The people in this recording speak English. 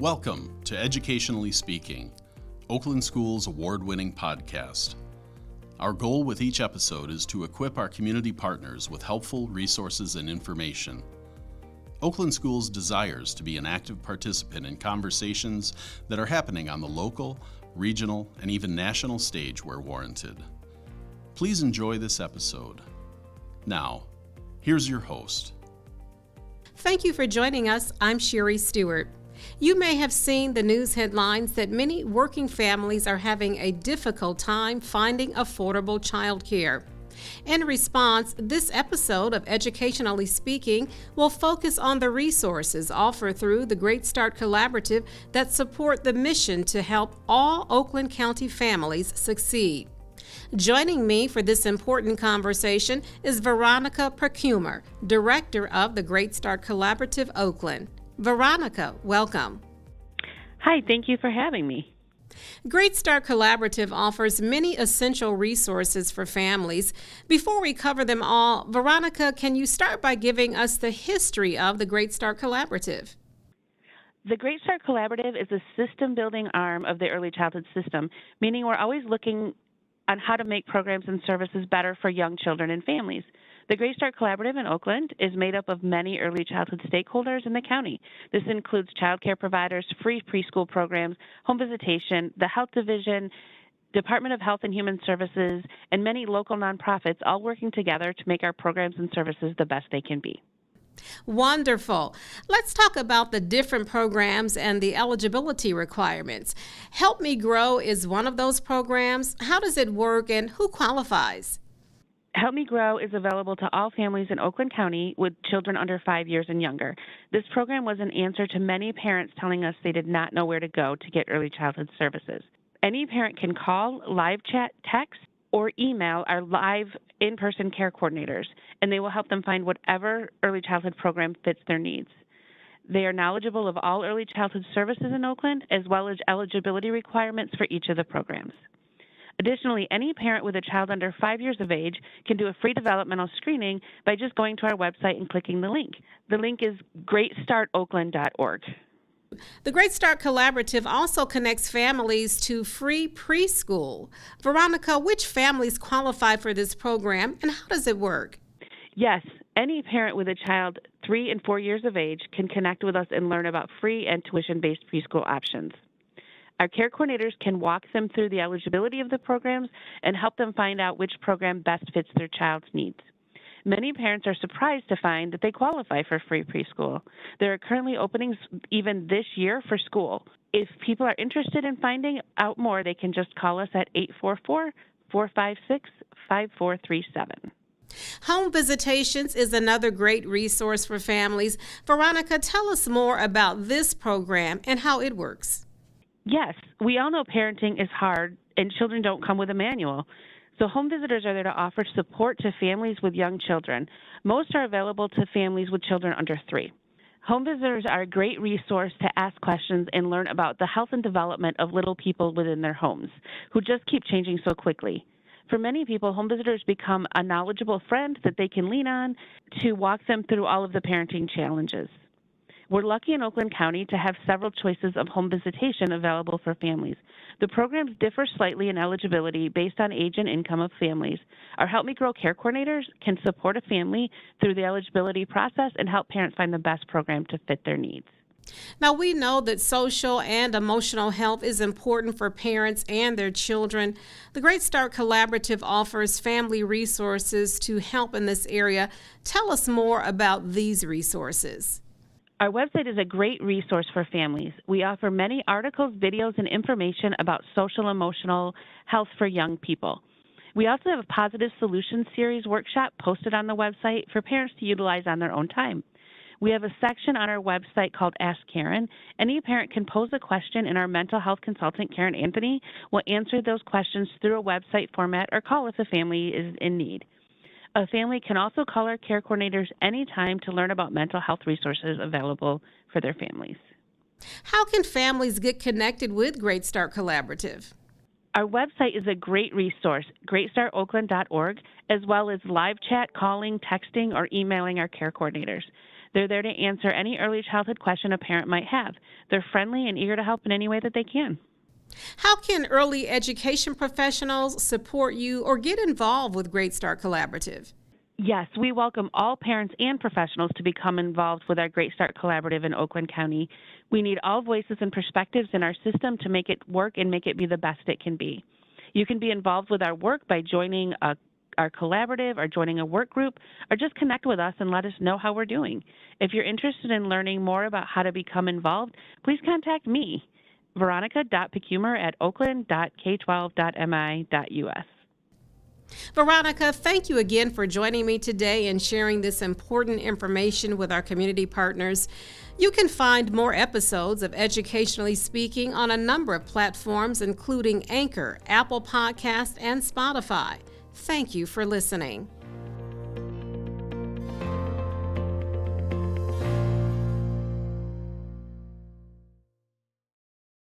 Welcome to Educationally Speaking, Oakland Schools award winning podcast. Our goal with each episode is to equip our community partners with helpful resources and information. Oakland Schools desires to be an active participant in conversations that are happening on the local, regional, and even national stage where warranted. Please enjoy this episode. Now, here's your host. Thank you for joining us. I'm Sheri Stuart. You may have seen the news headlines that many working families are having a difficult time finding affordable childcare. In response, this episode of Educationally Speaking will focus on the resources offered through the Great Start Collaborative that support the mission to help all Oakland County families succeed. Joining me for this important conversation is Veronica Pechumer, Director of the Great Start Collaborative Oakland. Veronica, welcome. Hi, thank you for having me. Great Start Collaborative offers many essential resources for families. Before we cover them all, Veronica, can you start by giving us the history of the Great Start Collaborative? The Great Start Collaborative is a system building arm of the early childhood system, meaning we're always looking on how to make programs and services better for young children and families. The Great Start Collaborative in Oakland is made up of many early childhood stakeholders in the county. This includes child care providers, free preschool programs, home visitation, the health division, Department of Health and Human Services, and many local nonprofits all working together to make our programs and services the best they can be. Wonderful. Let's talk about the different programs and the eligibility requirements. Help Me Grow is one of those programs. How does it work and who qualifies? Help Me Grow is available to all families in Oakland County with children under five years and younger. This program was an answer to many parents telling us they did not know where to go to get early childhood services. Any parent can call, live chat, text, or email our live in person care coordinators, and they will help them find whatever early childhood program fits their needs. They are knowledgeable of all early childhood services in Oakland, as well as eligibility requirements for each of the programs. Additionally, any parent with a child under five years of age can do a free developmental screening by just going to our website and clicking the link. The link is greatstartoakland.org. The Great Start Collaborative also connects families to free preschool. Veronica, which families qualify for this program and how does it work? Yes, any parent with a child three and four years of age can connect with us and learn about free and tuition based preschool options. Our care coordinators can walk them through the eligibility of the programs and help them find out which program best fits their child's needs. Many parents are surprised to find that they qualify for free preschool. There are currently openings even this year for school. If people are interested in finding out more, they can just call us at 844 456 5437. Home visitations is another great resource for families. Veronica, tell us more about this program and how it works. Yes, we all know parenting is hard and children don't come with a manual. So, home visitors are there to offer support to families with young children. Most are available to families with children under three. Home visitors are a great resource to ask questions and learn about the health and development of little people within their homes, who just keep changing so quickly. For many people, home visitors become a knowledgeable friend that they can lean on to walk them through all of the parenting challenges. We're lucky in Oakland County to have several choices of home visitation available for families. The programs differ slightly in eligibility based on age and income of families. Our Help Me Grow care coordinators can support a family through the eligibility process and help parents find the best program to fit their needs. Now, we know that social and emotional health is important for parents and their children. The Great Start Collaborative offers family resources to help in this area. Tell us more about these resources. Our website is a great resource for families. We offer many articles, videos, and information about social emotional health for young people. We also have a positive solutions series workshop posted on the website for parents to utilize on their own time. We have a section on our website called Ask Karen. Any parent can pose a question, and our mental health consultant, Karen Anthony, will answer those questions through a website format or call if the family is in need. A family can also call our care coordinators anytime to learn about mental health resources available for their families. How can families get connected with Great Start Collaborative? Our website is a great resource, greatstartoakland.org, as well as live chat, calling, texting, or emailing our care coordinators. They're there to answer any early childhood question a parent might have. They're friendly and eager to help in any way that they can. How can early education professionals support you or get involved with Great Start Collaborative? Yes, we welcome all parents and professionals to become involved with our Great Start Collaborative in Oakland County. We need all voices and perspectives in our system to make it work and make it be the best it can be. You can be involved with our work by joining a, our collaborative or joining a work group, or just connect with us and let us know how we're doing. If you're interested in learning more about how to become involved, please contact me, veronica.pechumer at oakland.k12.mi.us. Veronica, thank you again for joining me today and sharing this important information with our community partners. You can find more episodes of Educationally Speaking on a number of platforms, including Anchor, Apple Podcast, and Spotify. Thank you for listening.